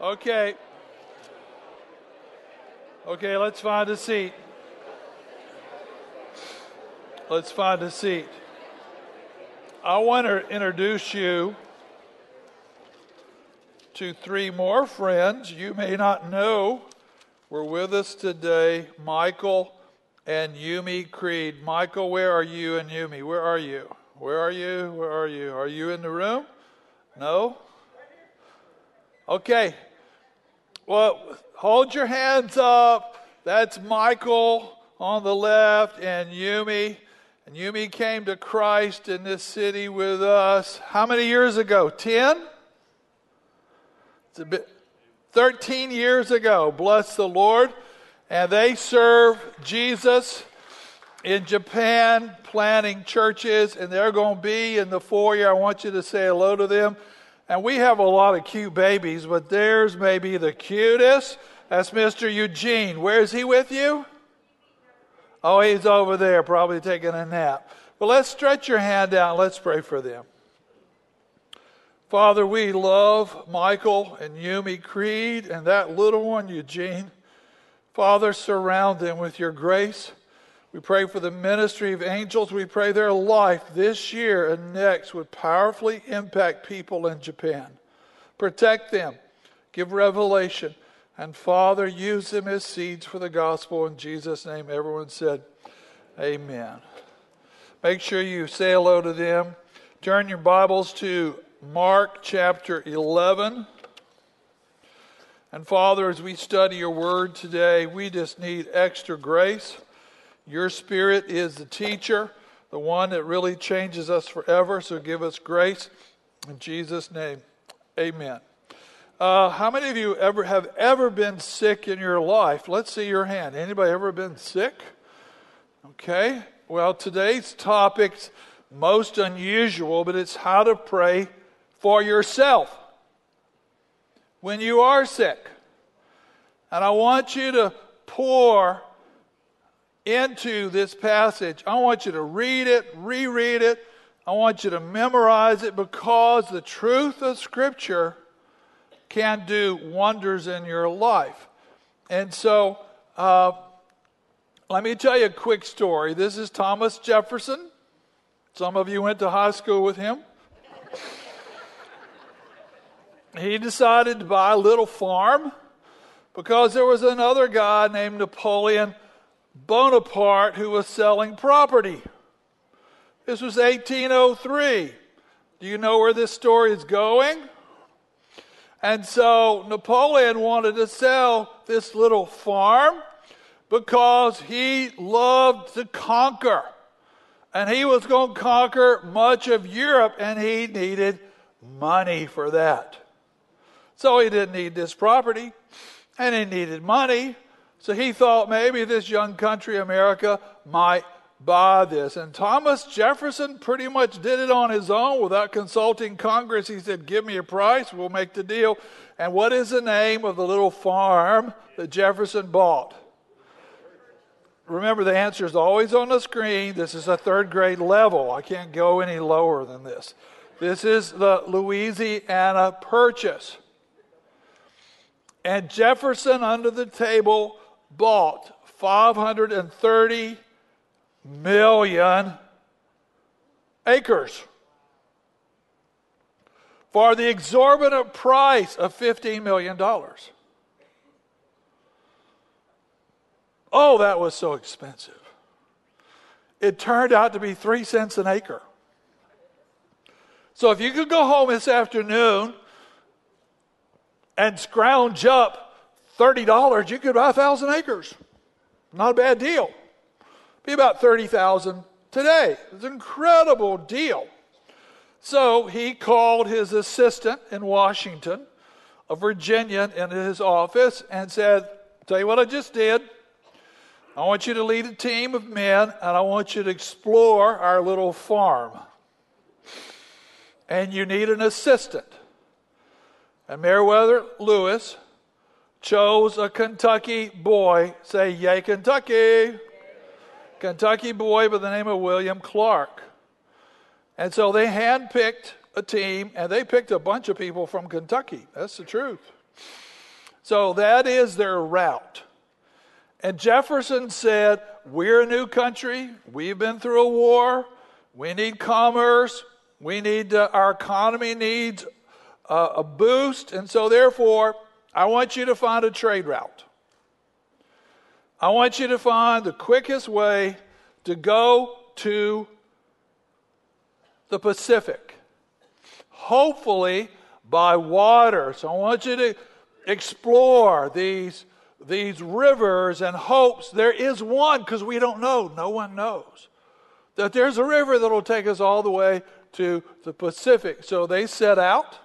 Okay. Okay, let's find a seat. Let's find a seat. I want to introduce you to three more friends you may not know were with us today Michael and Yumi Creed. Michael, where are you and Yumi? Where are you? Where are you? Where are you? Are you in the room? No? Okay. Well, hold your hands up. That's Michael on the left and Yumi. And Yumi came to Christ in this city with us. How many years ago? 10? It's a bit 13 years ago. Bless the Lord. And they serve Jesus in Japan, planting churches, and they're going to be in the foyer. I want you to say hello to them. And we have a lot of cute babies, but theirs may be the cutest. That's Mr. Eugene. Where is he with you? Oh, he's over there, probably taking a nap. But let's stretch your hand out. Let's pray for them. Father, we love Michael and Yumi Creed and that little one, Eugene. Father, surround them with your grace. We pray for the ministry of angels. We pray their life this year and next would powerfully impact people in Japan. Protect them, give revelation, and Father, use them as seeds for the gospel. In Jesus' name, everyone said, Amen. Make sure you say hello to them. Turn your Bibles to Mark chapter 11. And Father, as we study your word today, we just need extra grace. Your Spirit is the teacher, the one that really changes us forever. So give us grace. In Jesus' name, amen. Uh, how many of you ever have ever been sick in your life? Let's see your hand. Anybody ever been sick? Okay. Well, today's topic's most unusual, but it's how to pray for yourself when you are sick. And I want you to pour into this passage. I want you to read it, reread it. I want you to memorize it because the truth of Scripture can do wonders in your life. And so, uh, let me tell you a quick story. This is Thomas Jefferson. Some of you went to high school with him. he decided to buy a little farm because there was another guy named Napoleon Bonaparte who was selling property. This was 1803. Do you know where this story is going? And so Napoleon wanted to sell this little farm because he loved to conquer. And he was going to conquer much of Europe, and he needed money for that. So he didn't need this property, and he needed money. So he thought maybe this young country, America, might buy this. And Thomas Jefferson pretty much did it on his own without consulting Congress. He said, Give me a price, we'll make the deal. And what is the name of the little farm that Jefferson bought? Remember, the answer is always on the screen. This is a third grade level. I can't go any lower than this. This is the Louisiana Purchase. And Jefferson, under the table, bought 530 million acres for the exorbitant price of $15 million. Oh, that was so expensive. It turned out to be three cents an acre. So if you could go home this afternoon and scrounge up $30, you could buy 1,000 acres. Not a bad deal. Be about 30,000 today. It's an incredible deal. So he called his assistant in Washington, a Virginian, into his office and said, Tell you what I just did. I want you to lead a team of men and I want you to explore our little farm. And you need an assistant. And Meriwether Lewis chose a Kentucky boy. Say, Yay, Kentucky! Kentucky boy by the name of William Clark. And so they handpicked a team, and they picked a bunch of people from Kentucky. That's the truth. So that is their route. And Jefferson said, We're a new country. We've been through a war. We need commerce. We need, uh, our economy needs uh, a boost. And so, therefore, I want you to find a trade route. I want you to find the quickest way to go to the Pacific. Hopefully, by water. So, I want you to explore these, these rivers and hopes there is one because we don't know. No one knows. That there's a river that will take us all the way to the Pacific. So they set out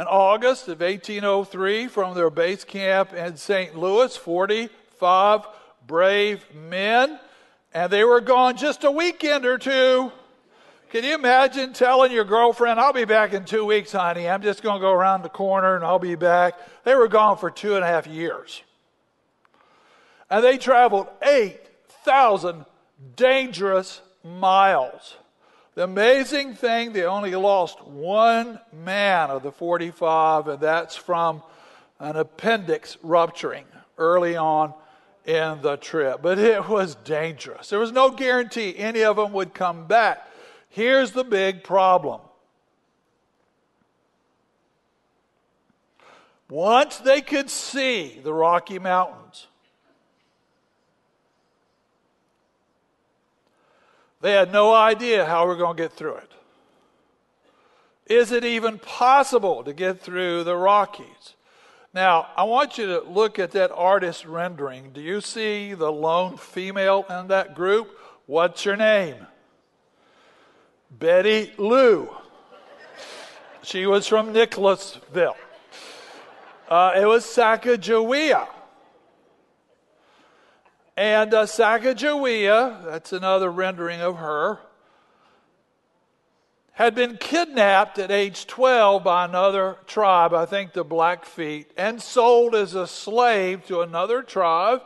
in August of 1803 from their base camp in St. Louis, 45 brave men, and they were gone just a weekend or two can you imagine telling your girlfriend, I'll be back in two weeks, honey. I'm just going to go around the corner and I'll be back? They were gone for two and a half years. And they traveled 8,000 dangerous miles. The amazing thing, they only lost one man of the 45, and that's from an appendix rupturing early on in the trip. But it was dangerous. There was no guarantee any of them would come back. Here's the big problem. Once they could see the Rocky Mountains, they had no idea how we're going to get through it. Is it even possible to get through the Rockies? Now, I want you to look at that artist rendering. Do you see the lone female in that group? What's her name? Betty Lou. She was from Nicholasville. Uh, it was Sacagawea. And uh, Sacagawea, that's another rendering of her, had been kidnapped at age 12 by another tribe, I think the Blackfeet, and sold as a slave to another tribe.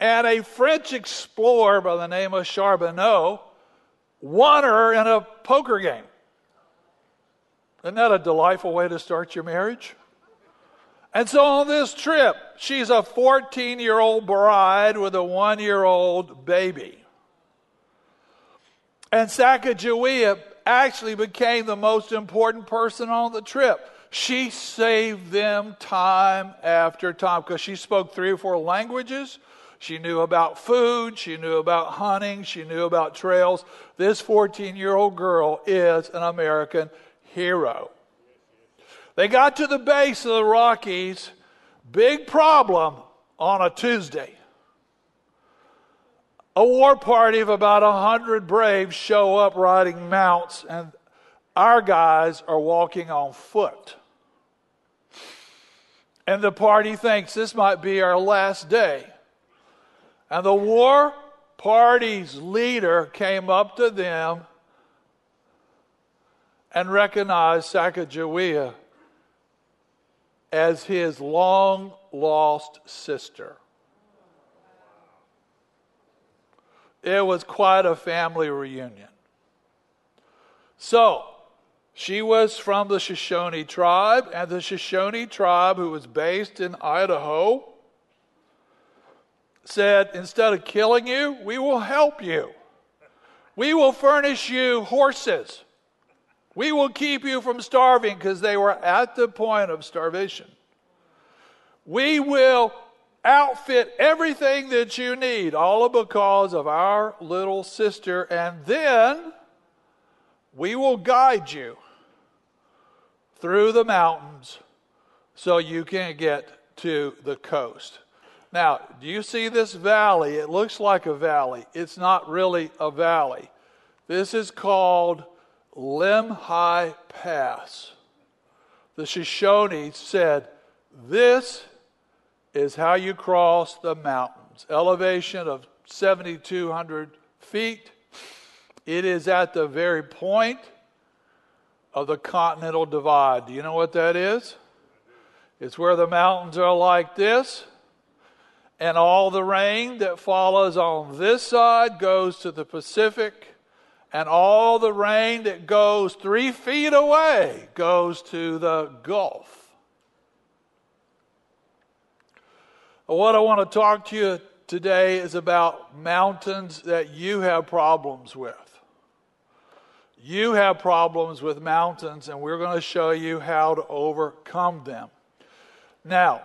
And a French explorer by the name of Charbonneau won her in a poker game. Isn't that a delightful way to start your marriage? And so on this trip, she's a 14 year old bride with a one year old baby. And Sacagawea actually became the most important person on the trip. She saved them time after time because she spoke three or four languages. She knew about food. She knew about hunting. She knew about trails. This 14 year old girl is an American hero. They got to the base of the Rockies. Big problem on a Tuesday. A war party of about 100 braves show up riding mounts, and our guys are walking on foot. And the party thinks this might be our last day. And the war party's leader came up to them and recognized Sacagawea as his long lost sister. It was quite a family reunion. So, she was from the Shoshone tribe, and the Shoshone tribe, who was based in Idaho, said, Instead of killing you, we will help you. We will furnish you horses. We will keep you from starving because they were at the point of starvation. We will outfit everything that you need, all because of our little sister, and then we will guide you through the mountains so you can get to the coast. Now, do you see this valley? It looks like a valley. It's not really a valley. This is called Lemhi Pass. The Shoshone said, This is how you cross the mountains. Elevation of 7,200 feet. It is at the very point of the Continental Divide. Do you know what that is? It's where the mountains are like this and all the rain that follows on this side goes to the Pacific, and all the rain that goes three feet away goes to the Gulf. What I want to talk to you today is about mountains that you have problems with. You have problems with mountains, and we're going to show you how to overcome them. Now,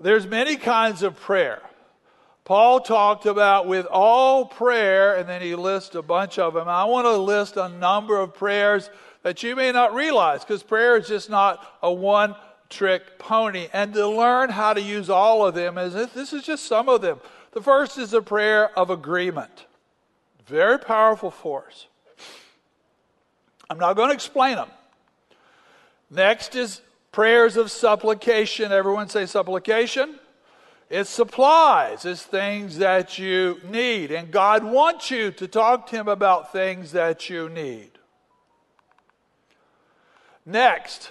there's many kinds of prayer. Paul talked about with all prayer, and then he lists a bunch of them. I want to list a number of prayers that you may not realize because prayer is just not a one trick pony. And to learn how to use all of them, is this is just some of them. The first is a prayer of agreement. Very powerful force. I'm not going to explain them. Next is prayers of supplication. Everyone say supplication. It's supplies, it's things that you need. And God wants you to talk to Him about things that you need. Next,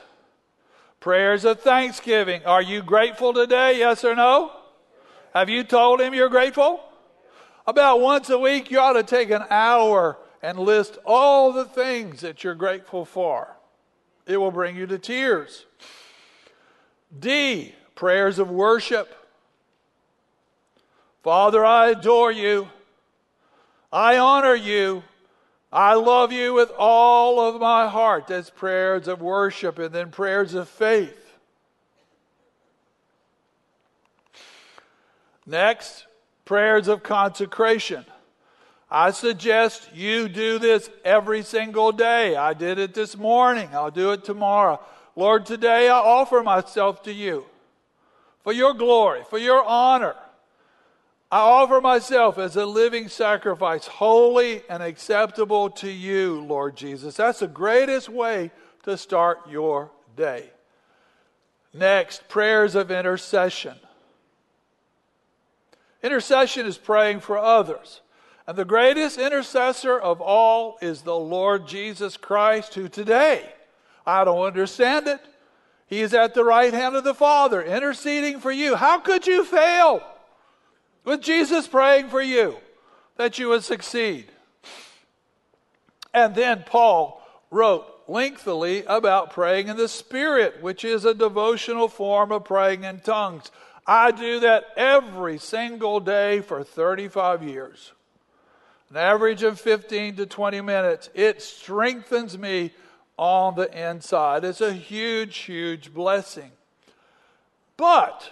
prayers of thanksgiving. Are you grateful today? Yes or no? Have you told Him you're grateful? About once a week, you ought to take an hour and list all the things that you're grateful for. It will bring you to tears. D, prayers of worship. Father, I adore you. I honor you. I love you with all of my heart. That's prayers of worship and then prayers of faith. Next, prayers of consecration. I suggest you do this every single day. I did it this morning. I'll do it tomorrow. Lord, today I offer myself to you for your glory, for your honor. I offer myself as a living sacrifice, holy and acceptable to you, Lord Jesus. That's the greatest way to start your day. Next, prayers of intercession. Intercession is praying for others. And the greatest intercessor of all is the Lord Jesus Christ, who today, I don't understand it, he is at the right hand of the Father, interceding for you. How could you fail? With Jesus praying for you that you would succeed. And then Paul wrote lengthily about praying in the Spirit, which is a devotional form of praying in tongues. I do that every single day for 35 years, an average of 15 to 20 minutes. It strengthens me on the inside. It's a huge, huge blessing. But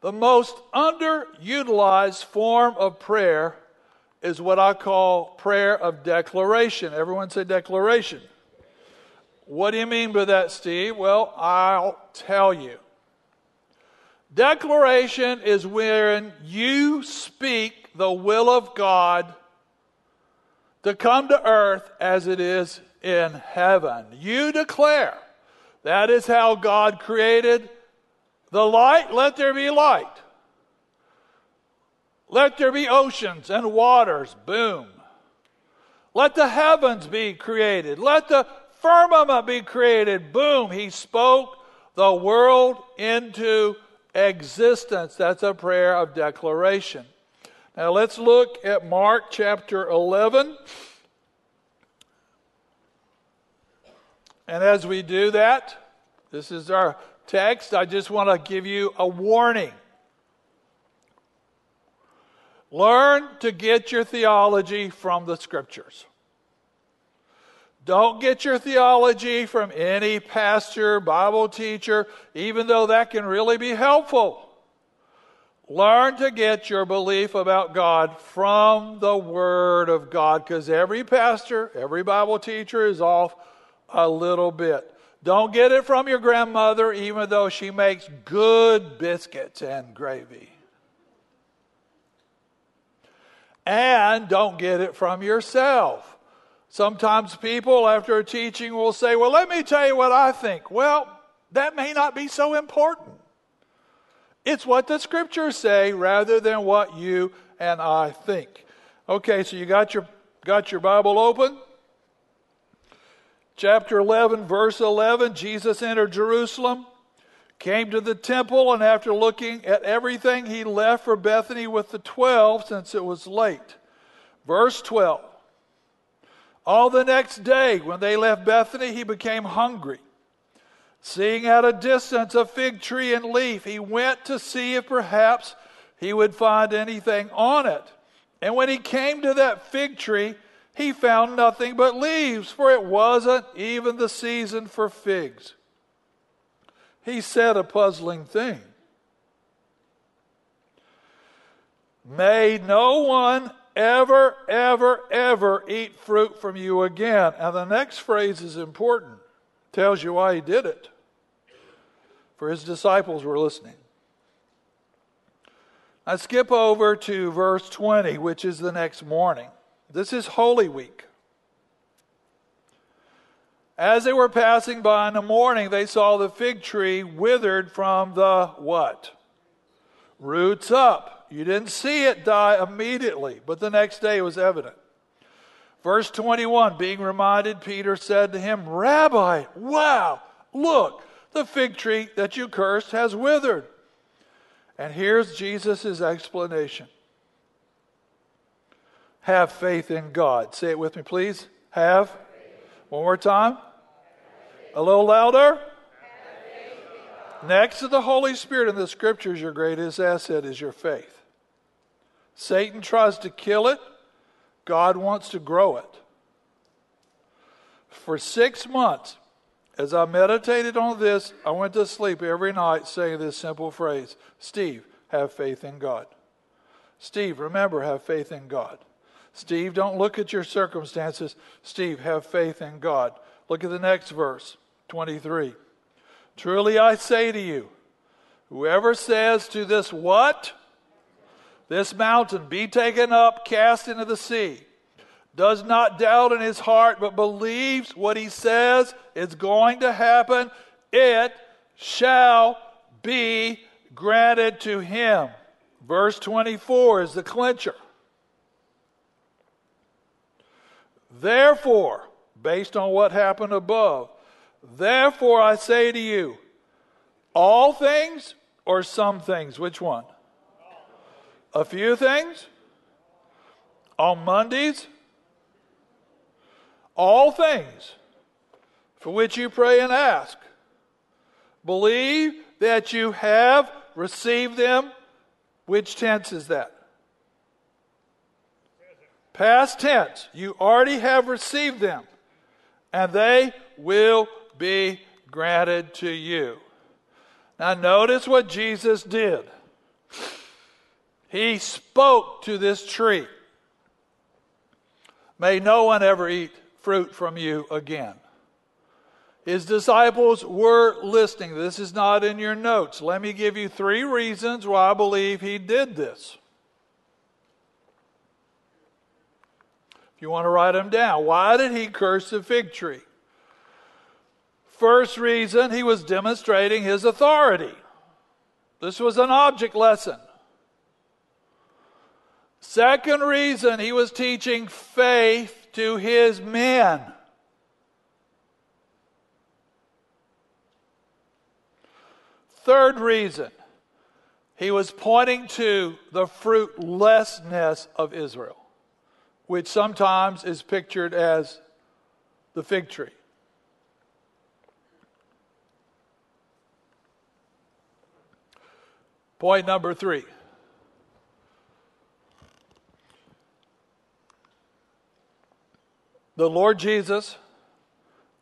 The most underutilized form of prayer is what I call prayer of declaration. Everyone say declaration. What do you mean by that, Steve? Well, I'll tell you. Declaration is when you speak the will of God to come to earth as it is in heaven. You declare. That is how God created the light, let there be light. Let there be oceans and waters. Boom. Let the heavens be created. Let the firmament be created. Boom. He spoke the world into existence. That's a prayer of declaration. Now let's look at Mark chapter 11. And as we do that, this is our text, I just want to give you a warning. Learn to get your theology from the scriptures. Don't get your theology from any pastor, Bible teacher, even though that can really be helpful. Learn to get your belief about God from the Word of God because every pastor, every Bible teacher is off a little bit. Don't get it from your grandmother, even though she makes good biscuits and gravy. And don't get it from yourself. Sometimes people, after a teaching, will say, Well, let me tell you what I think. Well, that may not be so important. It's what the scriptures say rather than what you and I think. Okay, so you got your, got your Bible open? Chapter 11, verse 11, Jesus entered Jerusalem, came to the temple, and after looking at everything, he left for Bethany with the twelve since it was late. Verse 12. All the next day, when they left Bethany, he became hungry. Seeing at a distance a fig tree and leaf, he went to see if perhaps he would find anything on it. And when he came to that fig tree, he found nothing but leaves, for it wasn't even the season for figs. He said a puzzling thing. May no one ever, ever, ever eat fruit from you again. And the next phrase is important. Tells you why he did it. For his disciples were listening. I skip over to verse 20, which is the next morning. This is Holy Week. As they were passing by in the morning, they saw the fig tree withered from the what? Roots up. You didn't see it die immediately, but the next day it was evident. Verse 21 Being reminded, Peter said to him, Rabbi, wow, look, the fig tree that you cursed has withered. And here's Jesus' explanation Have faith in God. Say it with me, please. Have. One more time. A little louder. Next to the Holy Spirit in the scriptures, your greatest asset is your faith. Satan tries to kill it, God wants to grow it. For six months, as I meditated on this, I went to sleep every night saying this simple phrase Steve, have faith in God. Steve, remember, have faith in God. Steve, don't look at your circumstances. Steve, have faith in God. Look at the next verse, 23. Truly I say to you, whoever says to this what? This mountain be taken up, cast into the sea, does not doubt in his heart, but believes what he says is going to happen, it shall be granted to him. Verse 24 is the clincher. Therefore, based on what happened above, therefore I say to you, all things or some things? Which one? A few things? On Mondays? All things for which you pray and ask. Believe that you have received them. Which tense is that? Past tense. You already have received them, and they will be granted to you. Now, notice what Jesus did. He spoke to this tree. May no one ever eat fruit from you again. His disciples were listening. This is not in your notes. Let me give you three reasons why I believe he did this. You want to write them down, why did he curse the fig tree? First reason, he was demonstrating his authority. This was an object lesson. Second reason, he was teaching faith to his men. Third reason, he was pointing to the fruitlessness of Israel, which sometimes is pictured as the fig tree. Point number three. The Lord Jesus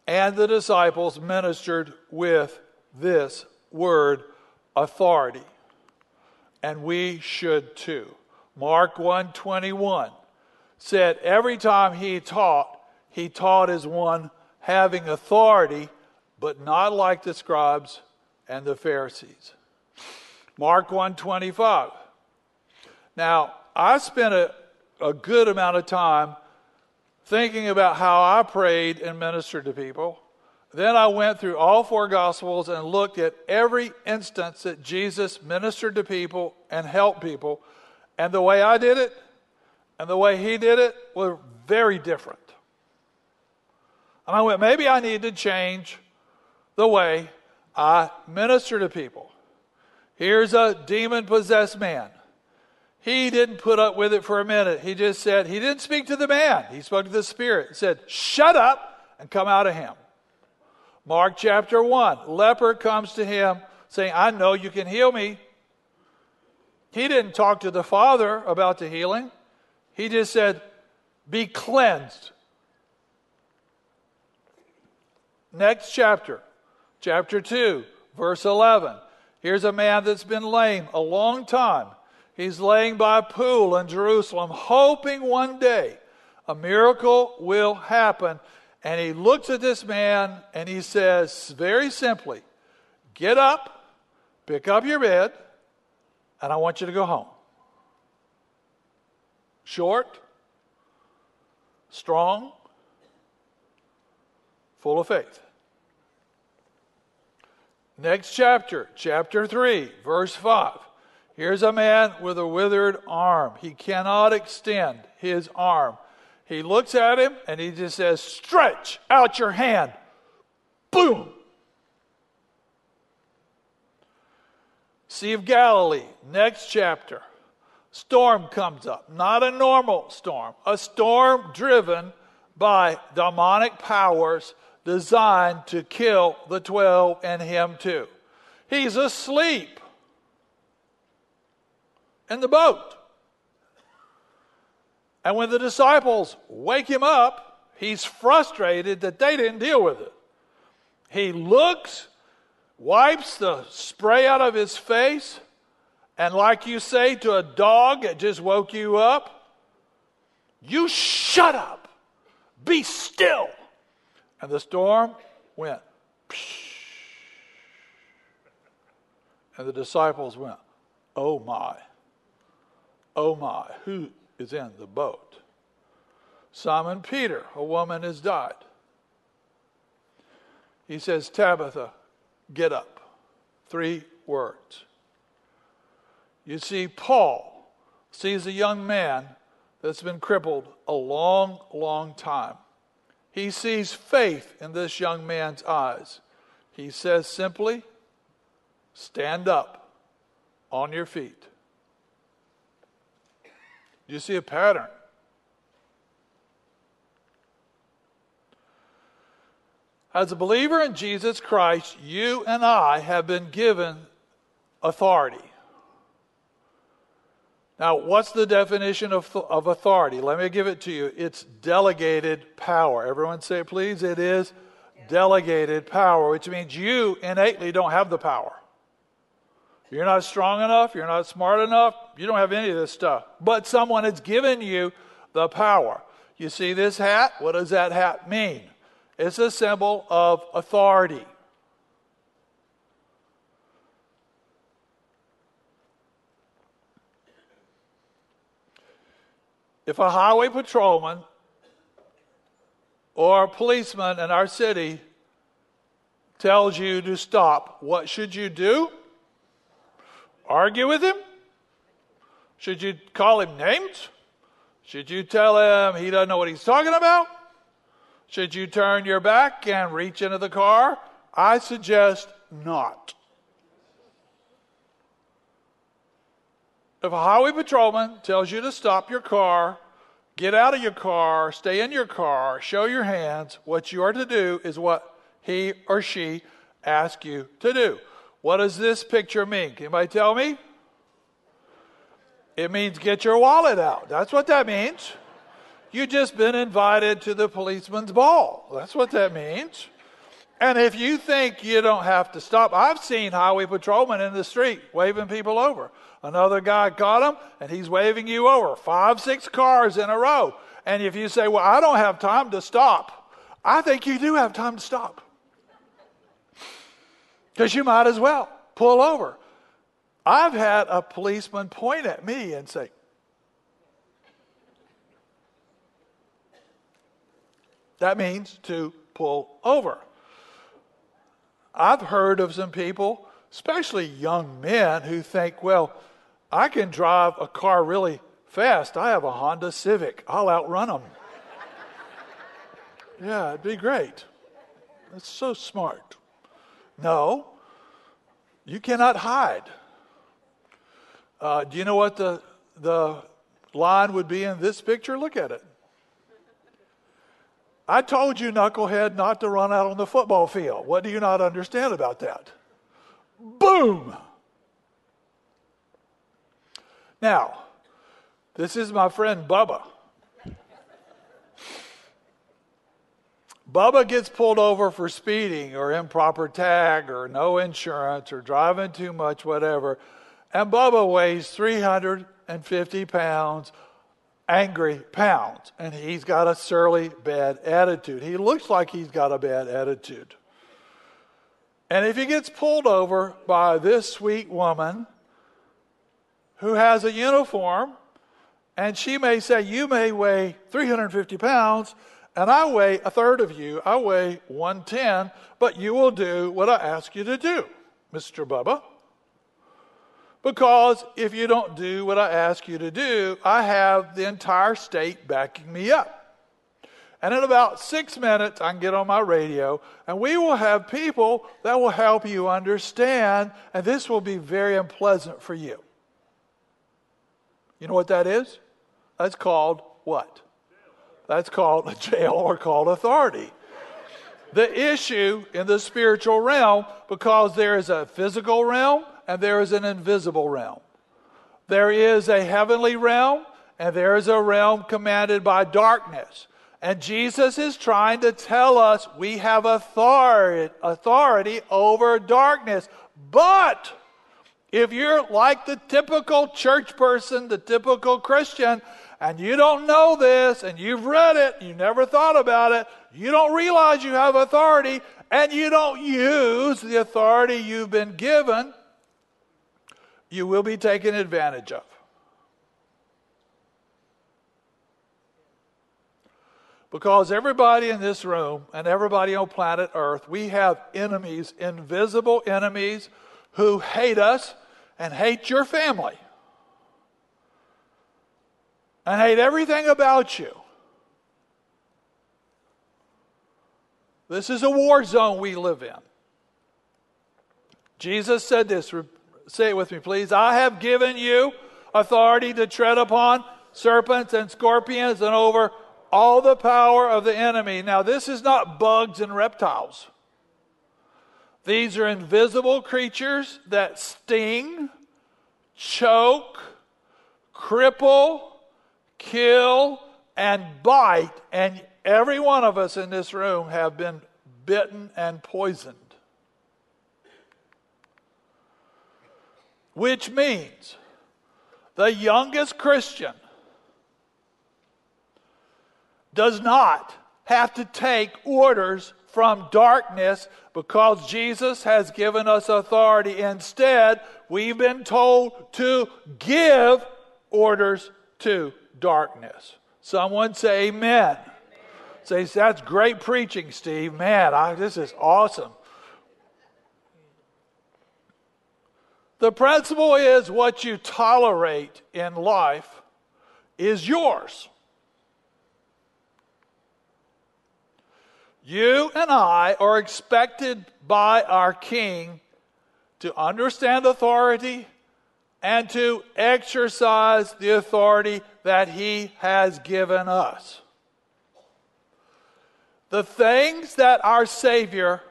and the disciples ministered with this word authority. And we should too. Mark 121 said every time he taught, he taught as one having authority, but not like the scribes and the Pharisees. Mark 125. Now, I spent a, a good amount of time thinking about how I prayed and ministered to people. Then I went through all four Gospels and looked at every instance that Jesus ministered to people and helped people. And the way I did it and the way he did it were very different. And I went, maybe I need to change the way I minister to people. Here's a demon possessed man. He didn't put up with it for a minute. He just said, he didn't speak to the man. He spoke to the spirit. He said, shut up and come out of him. Mark chapter 1. Leper comes to him saying, I know you can heal me. He didn't talk to the Father about the healing. He just said, Be cleansed. Next chapter, chapter 2, verse 11. Here's a man that's been lame a long time. He's laying by a pool in Jerusalem, hoping one day a miracle will happen. And he looks at this man and he says, very simply, Get up, pick up your bed, and I want you to go home. Short, strong, full of faith. Next chapter, chapter 3, verse 5. Here's a man with a withered arm. He cannot extend his arm. He looks at him and he just says, Stretch out your hand. Boom. Sea of Galilee, next chapter. Storm comes up. Not a normal storm, a storm driven by demonic powers designed to kill the 12 and him too. He's asleep in the boat. And when the disciples wake him up, he's frustrated that they didn't deal with it. He looks, wipes the spray out of his face, and like you say to a dog that just woke you up, you shut up, be still. And the storm went. And the disciples went, Oh my, oh my, who is in the boat? Simon Peter, a woman has died. He says, Tabitha, get up. Three words. You see, Paul sees a young man that's been crippled a long, long time. He sees faith in this young man's eyes. He says simply, Stand up on your feet. Do you see a pattern? As a believer in Jesus Christ, you and I have been given authority. Now, what's the definition of, of authority? Let me give it to you. It's delegated power. Everyone say, please. It is delegated power, which means you innately don't have the power. You're not strong enough. You're not smart enough. You don't have any of this stuff. But someone has given you the power. You see this hat? What does that hat mean? It's a symbol of authority. If a highway patrolman or a policeman in our city tells you to stop, what should you do? Argue with him? Should you call him names? Should you tell him he doesn't know what he's talking about? Should you turn your back and reach into the car? I suggest not. If a highway patrolman tells you to stop your car, get out of your car, stay in your car, show your hands, what you are to do is what he or she asks you to do. What does this picture mean? Can anybody tell me? It means get your wallet out. That's what that means. You've just been invited to the policeman's ball. That's what that means. And if you think you don't have to stop, I've seen highway patrolmen in the street waving people over. Another guy got him and he's waving you over. Five, six cars in a row. And if you say, Well, I don't have time to stop, I think you do have time to stop. Because you might as well pull over. I've had a policeman point at me and say, That means to pull over. I've heard of some people, especially young men, who think, well, I can drive a car really fast. I have a Honda Civic. I'll outrun them. yeah, it'd be great. That's so smart. No, you cannot hide. Uh, do you know what the, the line would be in this picture? Look at it. I told you, knucklehead, not to run out on the football field. What do you not understand about that? Boom! Now, this is my friend Bubba. Bubba gets pulled over for speeding or improper tag or no insurance or driving too much, whatever. And Bubba weighs 350 pounds, angry pounds, and he's got a surly, bad attitude. He looks like he's got a bad attitude. And if he gets pulled over by this sweet woman who has a uniform, and she may say, You may weigh 350 pounds, and I weigh a third of you. I weigh 110, but you will do what I ask you to do, Mr. Bubba. Because if you don't do what I ask you to do, I have the entire state backing me up. And in about six minutes, I can get on my radio, and we will have people that will help you understand, and this will be very unpleasant for you. You know what that is? That's called what? That's called a jail or called authority. The issue in the spiritual realm, because there is a physical realm and there is an invisible realm. There is a heavenly realm and there is a realm commanded by darkness. And Jesus is trying to tell us we have authority, authority over darkness. But if you're like the typical church person, the typical Christian, and you don't know this, and you've read it, you never thought about it, you don't realize you have authority, and you don't use the authority you've been given, you will be taken advantage of. Because everybody in this room and everybody on planet Earth, we have enemies, invisible enemies, who hate us and hate your family and hate everything about you. This is a war zone we live in. Jesus said this. Say it with me, please. I have given you authority to tread upon serpents and scorpions and over all the power of the enemy. Now, this is not bugs and reptiles. These are invisible creatures that sting, choke, cripple, kill, and bite. And every one of us in this room have been bitten and poisoned. Which means the youngest Christian does not have to take orders from darkness because Jesus has given us authority. Instead, we've been told to give orders to darkness. Someone say amen. Say, that's great preaching, Steve. Man, I, this is awesome. The principle is what you tolerate in life is yours. You and I are expected by our King to understand authority and to exercise the authority that He has given us. The things that our Savior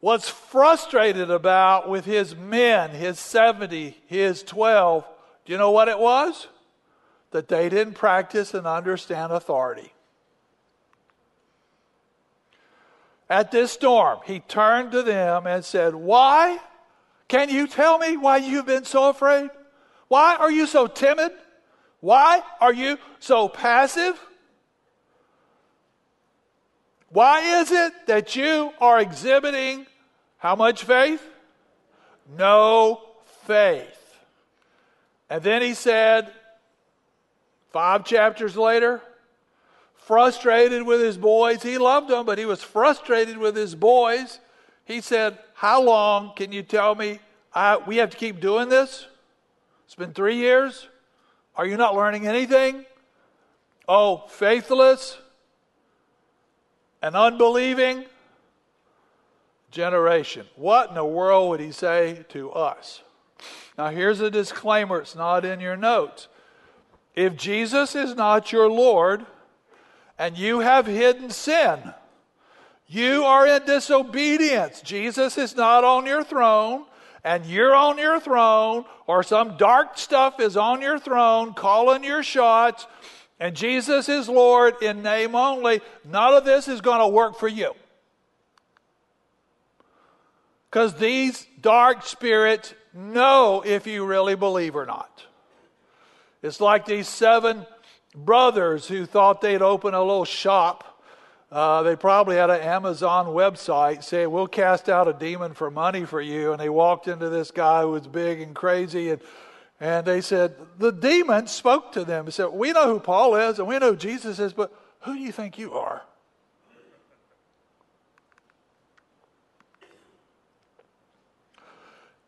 was frustrated about with his men, his 70, his 12, do you know what it was? That they didn't practice and understand authority. At this storm, he turned to them and said, Why? Can you tell me why you've been so afraid? Why are you so timid? Why are you so passive? Why is it that you are exhibiting how much faith? No faith. And then he said, five chapters later, frustrated with his boys. He loved them, but he was frustrated with his boys. He said, How long can you tell me I, we have to keep doing this? It's been three years. Are you not learning anything? Oh, faithless and unbelieving generation. What in the world would he say to us? Now, here's a disclaimer it's not in your notes. If Jesus is not your Lord, and you have hidden sin. You are in disobedience. Jesus is not on your throne, and you're on your throne, or some dark stuff is on your throne calling your shots, and Jesus is Lord in name only. None of this is going to work for you. Because these dark spirits know if you really believe or not. It's like these seven brothers who thought they'd open a little shop. Uh, they probably had an Amazon website saying, We'll cast out a demon for money for you. And they walked into this guy who was big and crazy. And, and they said, The demon spoke to them. He said, We know who Paul is and we know who Jesus is, but who do you think you are?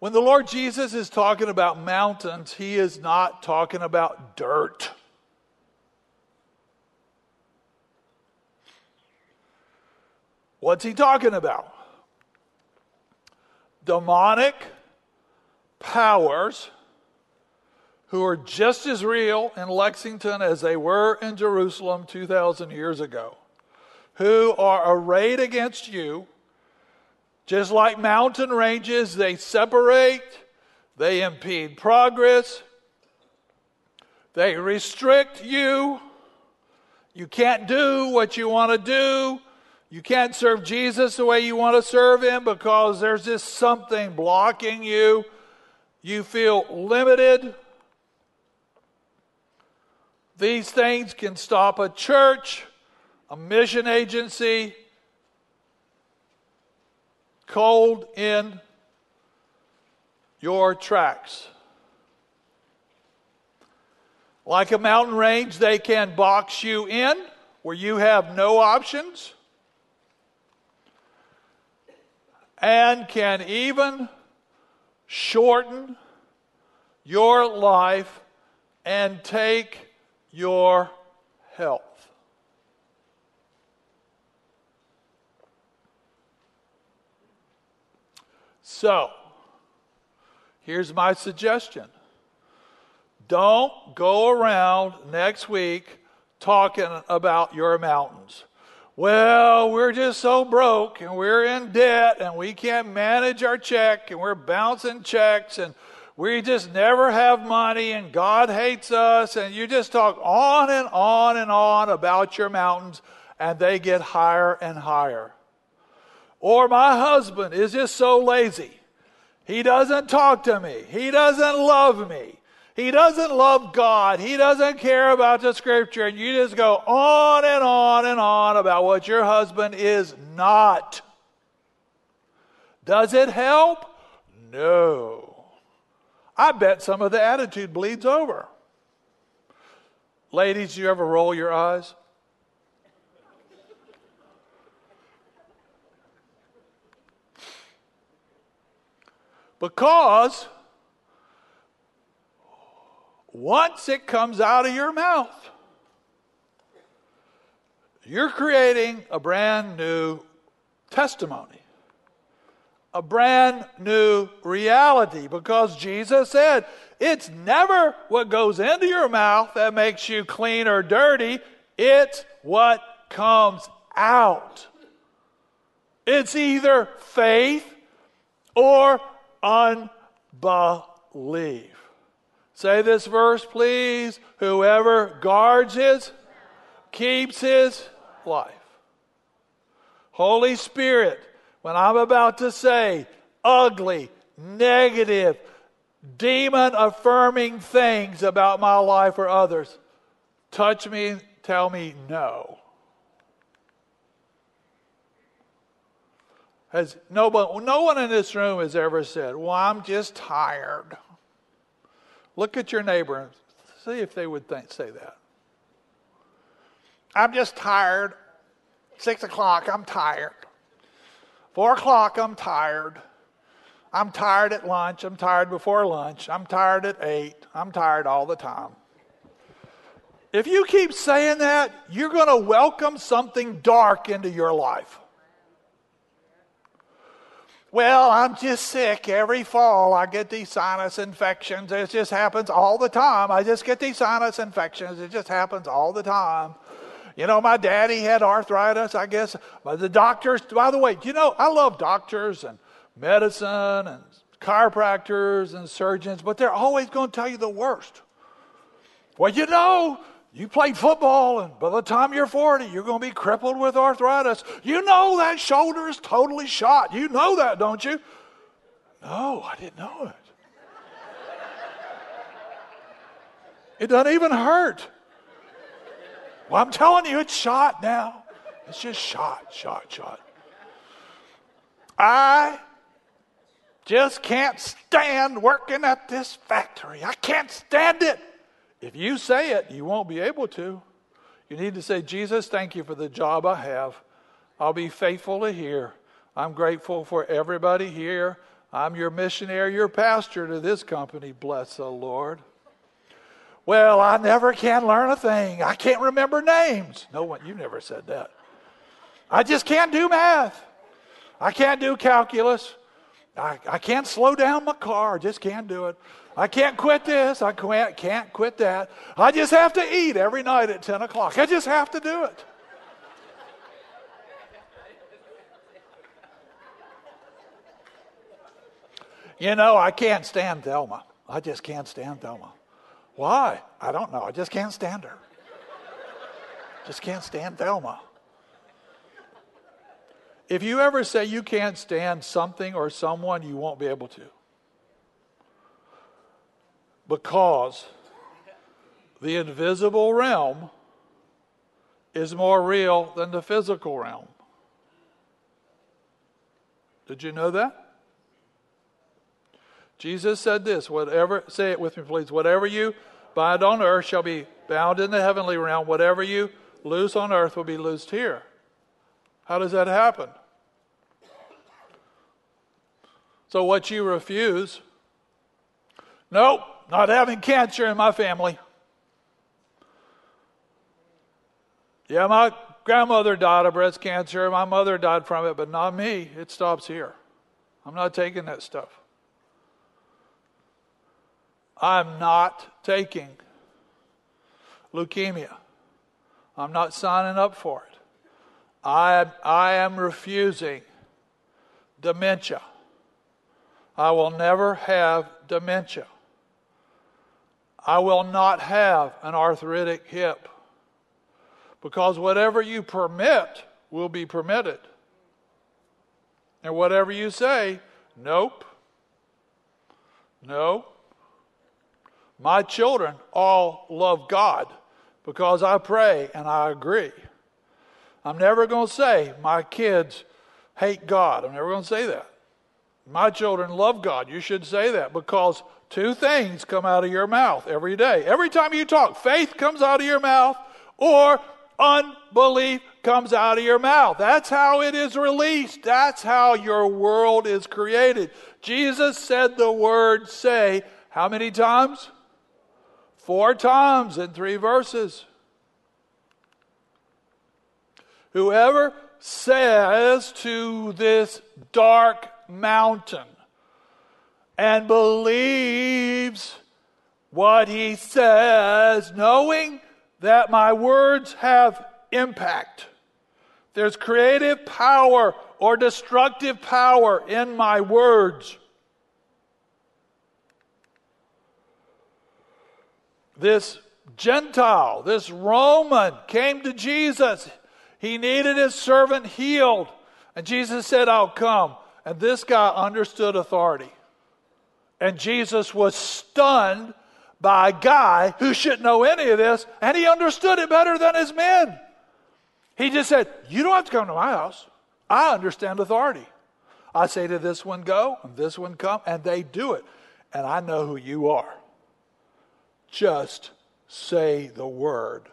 When the Lord Jesus is talking about mountains, he is not talking about dirt. What's he talking about? Demonic powers who are just as real in Lexington as they were in Jerusalem 2,000 years ago, who are arrayed against you just like mountain ranges, they separate, they impede progress, they restrict you. You can't do what you want to do. You can't serve Jesus the way you want to serve him because there's just something blocking you. You feel limited. These things can stop a church, a mission agency, cold in your tracks. Like a mountain range, they can box you in where you have no options and can even shorten your life and take your health. So, here's my suggestion don't go around next week talking about your mountains. Well, we're just so broke and we're in debt and we can't manage our check and we're bouncing checks and we just never have money and God hates us. And you just talk on and on and on about your mountains and they get higher and higher. Or my husband is just so lazy. He doesn't talk to me. He doesn't love me. He doesn't love God. He doesn't care about the scripture. And you just go on and on and on about what your husband is not. Does it help? No. I bet some of the attitude bleeds over. Ladies, you ever roll your eyes? Because once it comes out of your mouth, you're creating a brand new testimony, a brand new reality, because Jesus said, It's never what goes into your mouth that makes you clean or dirty, it's what comes out. It's either faith or unbelief. Say this verse, please. Whoever guards his, keeps his life. Holy Spirit, when I'm about to say ugly, negative, demon affirming things about my life or others, touch me, tell me no. Has no one, no one in this room has ever said, Well, I'm just tired. Look at your neighbor and see if they would think, say that. I'm just tired. Six o'clock, I'm tired. Four o'clock, I'm tired. I'm tired at lunch. I'm tired before lunch. I'm tired at eight. I'm tired all the time. If you keep saying that, you're going to welcome something dark into your life. Well, I'm just sick every fall. I get these sinus infections. It just happens all the time. I just get these sinus infections. It just happens all the time. You know, my daddy had arthritis, I guess. But the doctors, by the way, you know, I love doctors and medicine and chiropractors and surgeons, but they're always going to tell you the worst. Well, you know, you played football, and by the time you're 40, you're going to be crippled with arthritis. You know that shoulder is totally shot. You know that, don't you? No, I didn't know it. It doesn't even hurt. Well, I'm telling you, it's shot now. It's just shot, shot, shot. I just can't stand working at this factory. I can't stand it. If you say it, you won't be able to. You need to say, Jesus, thank you for the job I have. I'll be faithful to here. I'm grateful for everybody here. I'm your missionary, your pastor to this company. Bless the Lord. Well, I never can learn a thing. I can't remember names. No one, you never said that. I just can't do math. I can't do calculus. I, I can't slow down my car. I just can't do it. I can't quit this. I can't, can't quit that. I just have to eat every night at 10 o'clock. I just have to do it. You know, I can't stand Thelma. I just can't stand Thelma. Why? I don't know. I just can't stand her. Just can't stand Thelma. If you ever say you can't stand something or someone, you won't be able to because the invisible realm is more real than the physical realm. Did you know that? Jesus said this, whatever, say it with me, please. Whatever you bind on earth shall be bound in the heavenly realm. Whatever you loose on earth will be loosed here. How does that happen? So, what you refuse, nope, not having cancer in my family. Yeah, my grandmother died of breast cancer. My mother died from it, but not me. It stops here. I'm not taking that stuff. I'm not taking leukemia. I'm not signing up for it. I, I am refusing dementia. I will never have dementia. I will not have an arthritic hip. Because whatever you permit will be permitted. And whatever you say, nope. No. My children all love God because I pray and I agree. I'm never going to say my kids hate God. I'm never going to say that. My children love God. You should say that because two things come out of your mouth every day. Every time you talk, faith comes out of your mouth or unbelief comes out of your mouth. That's how it is released. That's how your world is created. Jesus said the word say how many times? Four times in three verses. Whoever says to this dark mountain and believes what he says, knowing that my words have impact. There's creative power or destructive power in my words. This Gentile, this Roman came to Jesus. He needed his servant healed. And Jesus said, I'll come. And this guy understood authority. And Jesus was stunned by a guy who shouldn't know any of this, and he understood it better than his men. He just said, You don't have to come to my house. I understand authority. I say to this one, Go, and this one, come, and they do it. And I know who you are. Just say the word.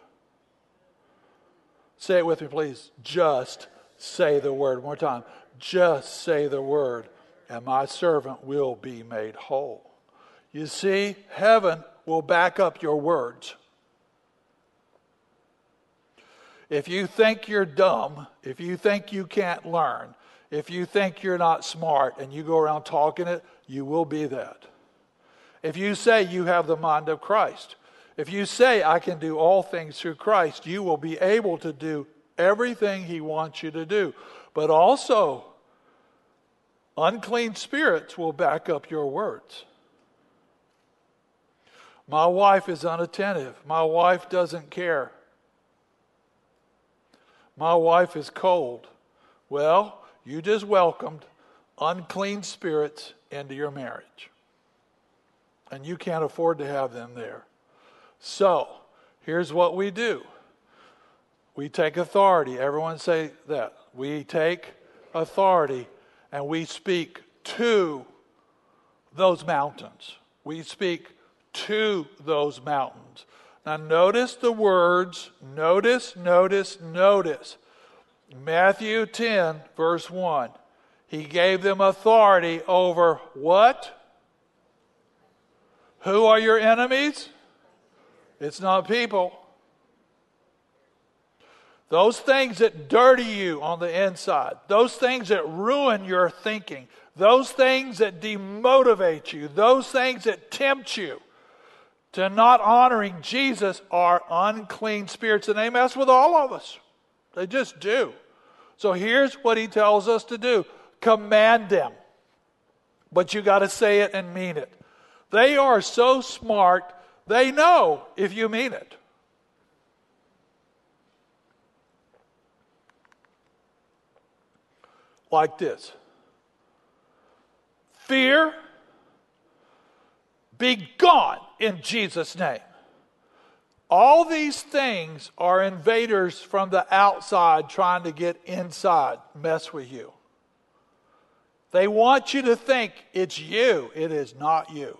Say it with me, please. Just say the word. One more time. Just say the word, and my servant will be made whole. You see, heaven will back up your words. If you think you're dumb, if you think you can't learn, if you think you're not smart and you go around talking it, you will be that. If you say you have the mind of Christ, If you say, I can do all things through Christ, you will be able to do everything He wants you to do. But also, unclean spirits will back up your words. My wife is unattentive. My wife doesn't care. My wife is cold. Well, you just welcomed unclean spirits into your marriage. And you can't afford to have them there. So, here's what we do we take authority. Everyone say that. We take authority and we speak to those mountains. We speak to those mountains. Now, notice the words, notice, notice, notice. Matthew 10, verse 1. He gave them authority over what? Who are your enemies? It's not people. Those things that dirty you on the inside, those things that ruin your thinking, those things that demotivate you, those things that tempt you to not honoring Jesus are unclean spirits. And they mess with all of us. They just do. So here's what he tells us to do command them. But you got to say it and mean it. They are so smart, they know if you mean it. Like this Fear, be gone in Jesus' name. All these things are invaders from the outside trying to get inside, mess with you. They want you to think it's you. It is not you.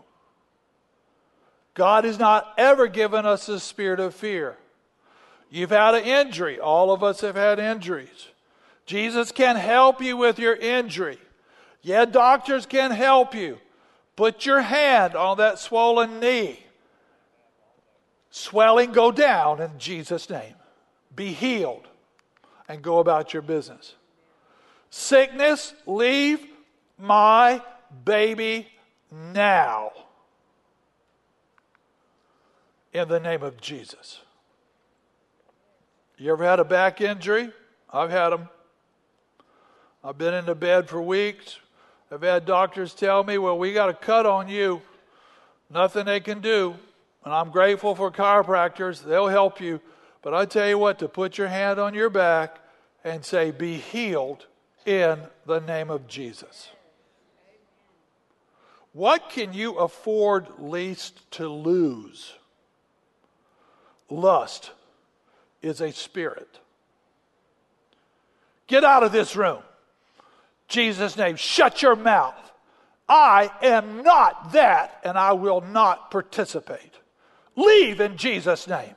God has not ever given us a spirit of fear. You've had an injury. All of us have had injuries. Jesus can help you with your injury. Yeah, doctors can help you. Put your hand on that swollen knee. Swelling go down in Jesus' name. Be healed and go about your business. Sickness, leave my baby now. In the name of Jesus. You ever had a back injury? I've had them. I've been in the bed for weeks. I've had doctors tell me, well, we got a cut on you. Nothing they can do. And I'm grateful for chiropractors. They'll help you. But I tell you what, to put your hand on your back and say, be healed in the name of Jesus. What can you afford least to lose? Lust is a spirit. Get out of this room. Jesus' name, shut your mouth. I am not that, and I will not participate. Leave in Jesus' name.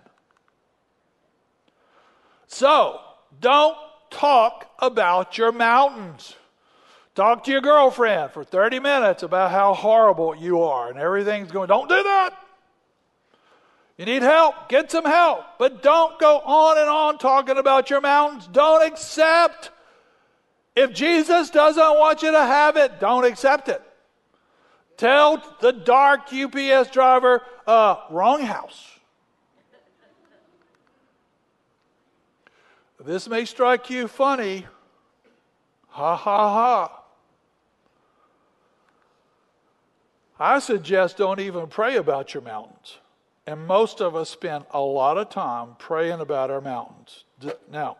So, don't talk about your mountains. Talk to your girlfriend for 30 minutes about how horrible you are and everything's going. Don't do that. You need help, get some help. But don't go on and on talking about your mountains. Don't accept if Jesus doesn't want you to have it, don't accept it. Tell the dark UPS driver, uh, wrong house. This may strike you funny. Ha ha ha. I suggest don't even pray about your mountains. And most of us spend a lot of time praying about our mountains. Now,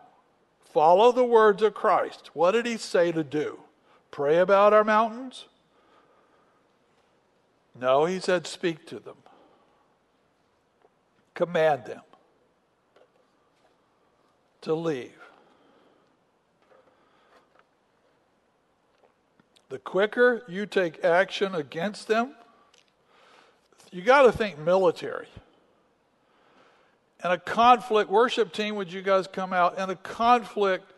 Follow the words of Christ. What did he say to do? Pray about our mountains? No, he said, speak to them, command them to leave. The quicker you take action against them, you got to think military. And a conflict, worship team, would you guys come out? And a conflict,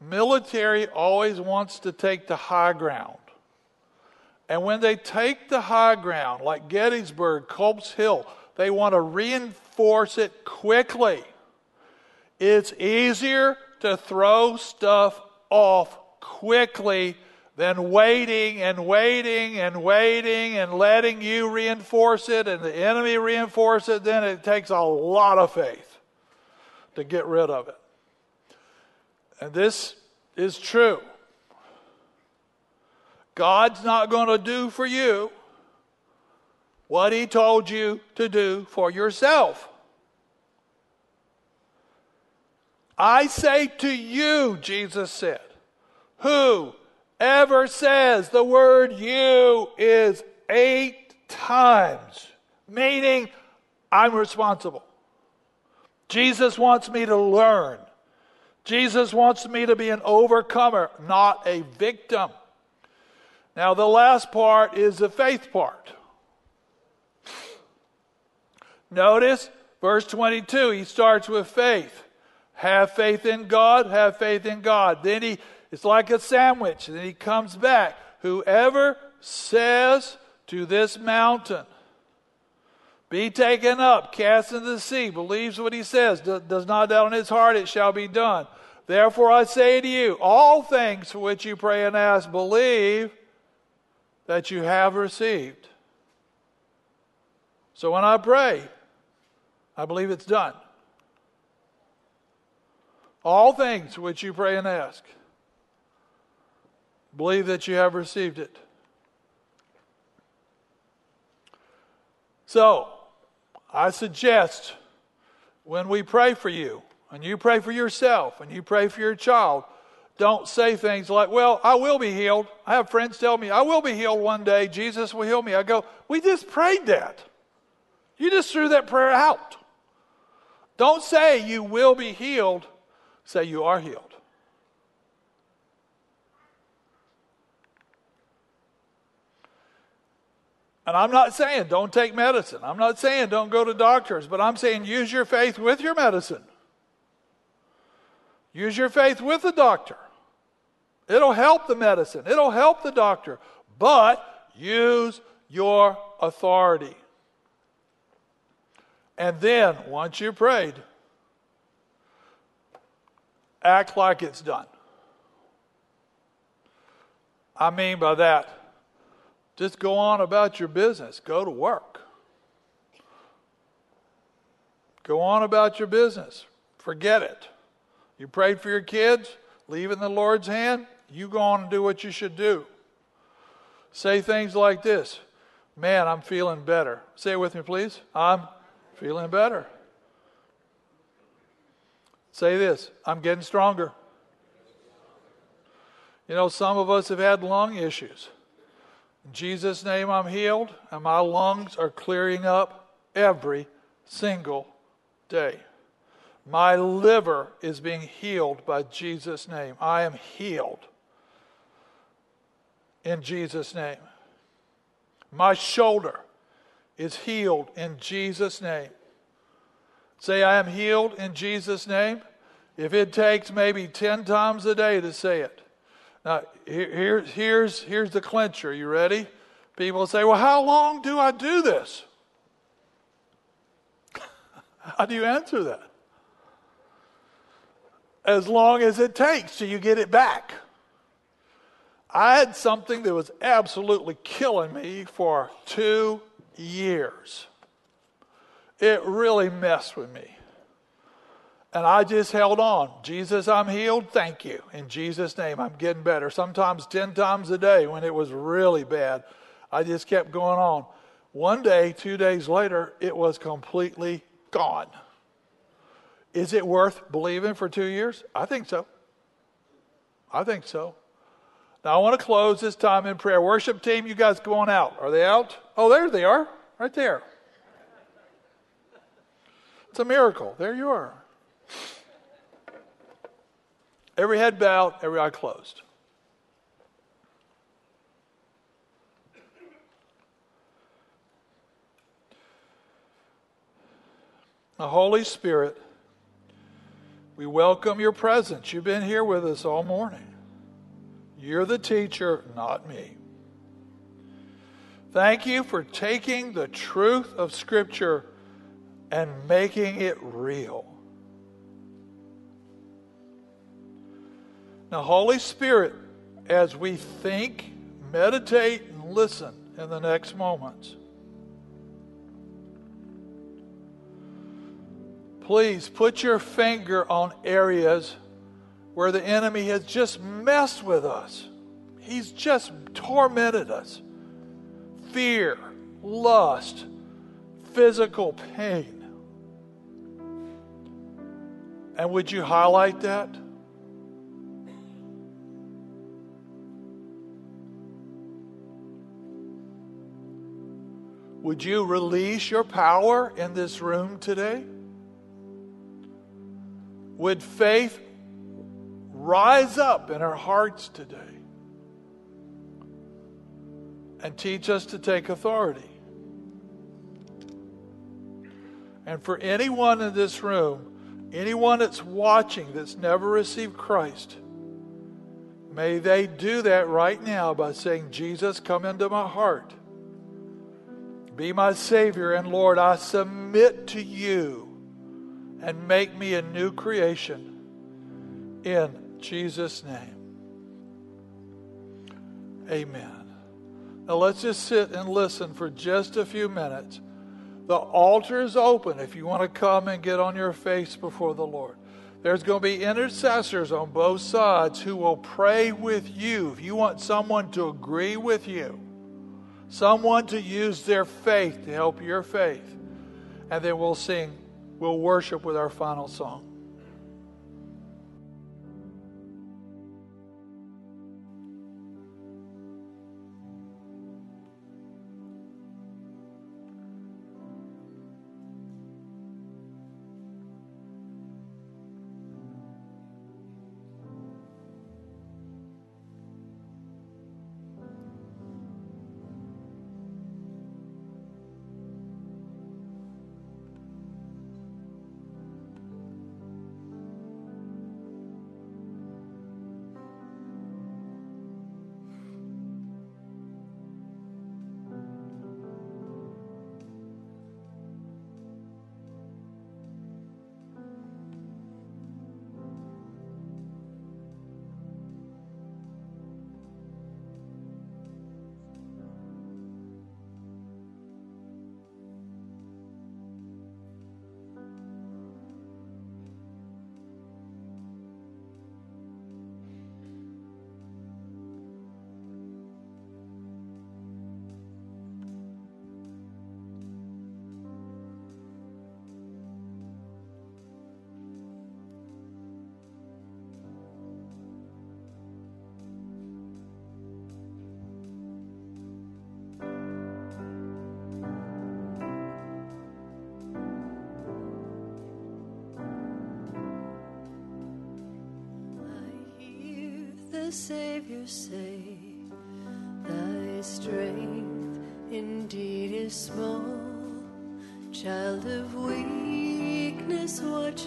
military always wants to take the high ground. And when they take the high ground, like Gettysburg, Culp's Hill, they want to reinforce it quickly. It's easier to throw stuff off quickly than waiting and waiting and waiting and letting you reinforce it and the enemy reinforce it, then it takes a lot of faith to get rid of it. And this is true. God's not going to do for you what He told you to do for yourself. I say to you, Jesus said, whoever says the word you is eight times, meaning I'm responsible. Jesus wants me to learn. Jesus wants me to be an overcomer, not a victim. Now, the last part is the faith part. Notice verse 22, he starts with faith. Have faith in God, have faith in God. Then he, it's like a sandwich. Then he comes back. Whoever says to this mountain, be taken up, cast into the sea, believes what he says, does not doubt in his heart, it shall be done. Therefore I say to you, all things for which you pray and ask, believe that you have received. So when I pray, I believe it's done. All things which you pray and ask, believe that you have received it. So, I suggest when we pray for you, and you pray for yourself, and you pray for your child, don't say things like, Well, I will be healed. I have friends tell me, I will be healed one day. Jesus will heal me. I go, We just prayed that. You just threw that prayer out. Don't say you will be healed, say you are healed. And I'm not saying don't take medicine. I'm not saying don't go to doctors, but I'm saying use your faith with your medicine. Use your faith with the doctor. It'll help the medicine, it'll help the doctor, but use your authority. And then, once you prayed, act like it's done. I mean by that, just go on about your business, go to work. Go on about your business, forget it. You prayed for your kids, leave it in the Lord's hand, you go on and do what you should do. Say things like this Man, I'm feeling better. Say it with me, please. I'm feeling better. Say this I'm getting stronger. You know, some of us have had lung issues. In Jesus' name, I'm healed, and my lungs are clearing up every single day. My liver is being healed by Jesus' name. I am healed in Jesus' name. My shoulder is healed in Jesus' name. Say, I am healed in Jesus' name. If it takes maybe 10 times a day to say it. Now, here, here's, here's the clincher. You ready? People say, Well, how long do I do this? how do you answer that? As long as it takes till you get it back. I had something that was absolutely killing me for two years. It really messed with me. And I just held on. Jesus, I'm healed. Thank you. In Jesus' name, I'm getting better. Sometimes 10 times a day when it was really bad. I just kept going on. One day, two days later, it was completely gone. Is it worth believing for two years? I think so. I think so. Now, I want to close this time in prayer. Worship team, you guys going out. Are they out? Oh, there they are, right there. It's a miracle. There you are. Every head bowed, every eye closed. The Holy Spirit, we welcome your presence. You've been here with us all morning. You're the teacher, not me. Thank you for taking the truth of Scripture and making it real. Now, Holy Spirit, as we think, meditate, and listen in the next moments. Please put your finger on areas where the enemy has just messed with us. He's just tormented us. Fear, lust, physical pain. And would you highlight that? Would you release your power in this room today? Would faith rise up in our hearts today and teach us to take authority? And for anyone in this room, anyone that's watching that's never received Christ, may they do that right now by saying, Jesus, come into my heart. Be my Savior, and Lord, I submit to you and make me a new creation in Jesus' name. Amen. Now let's just sit and listen for just a few minutes. The altar is open if you want to come and get on your face before the Lord. There's going to be intercessors on both sides who will pray with you. If you want someone to agree with you, someone to use their faith to help your faith. And then we'll sing, we'll worship with our final song. Savior say, Thy strength indeed is small. Child of weakness, watch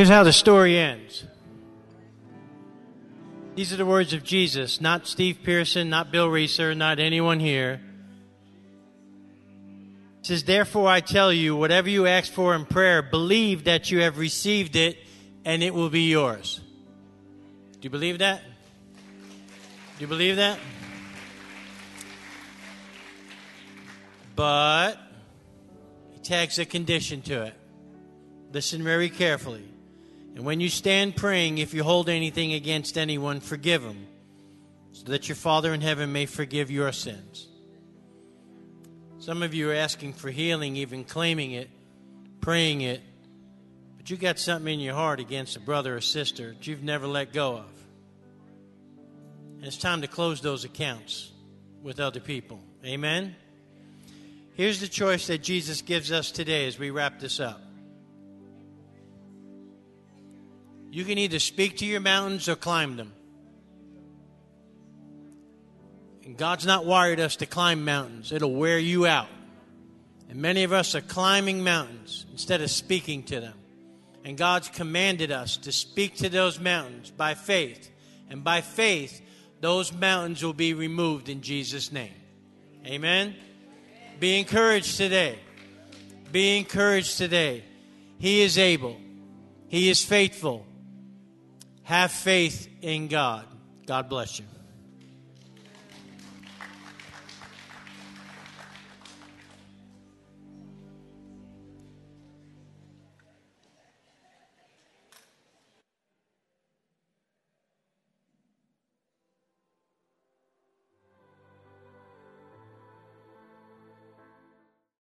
Here's how the story ends. These are the words of Jesus, not Steve Pearson, not Bill Reeser, not anyone here. It says, Therefore I tell you, whatever you ask for in prayer, believe that you have received it and it will be yours. Do you believe that? Do you believe that? But he tags a condition to it. Listen very carefully. And when you stand praying, if you hold anything against anyone, forgive them, so that your Father in heaven may forgive your sins. Some of you are asking for healing, even claiming it, praying it, but you got something in your heart against a brother or sister that you've never let go of. And it's time to close those accounts with other people. Amen? Here's the choice that Jesus gives us today as we wrap this up. You can either speak to your mountains or climb them. And God's not wired us to climb mountains, it'll wear you out. And many of us are climbing mountains instead of speaking to them. And God's commanded us to speak to those mountains by faith. And by faith, those mountains will be removed in Jesus' name. Amen. Be encouraged today. Be encouraged today. He is able, He is faithful. Have faith in God. God bless you.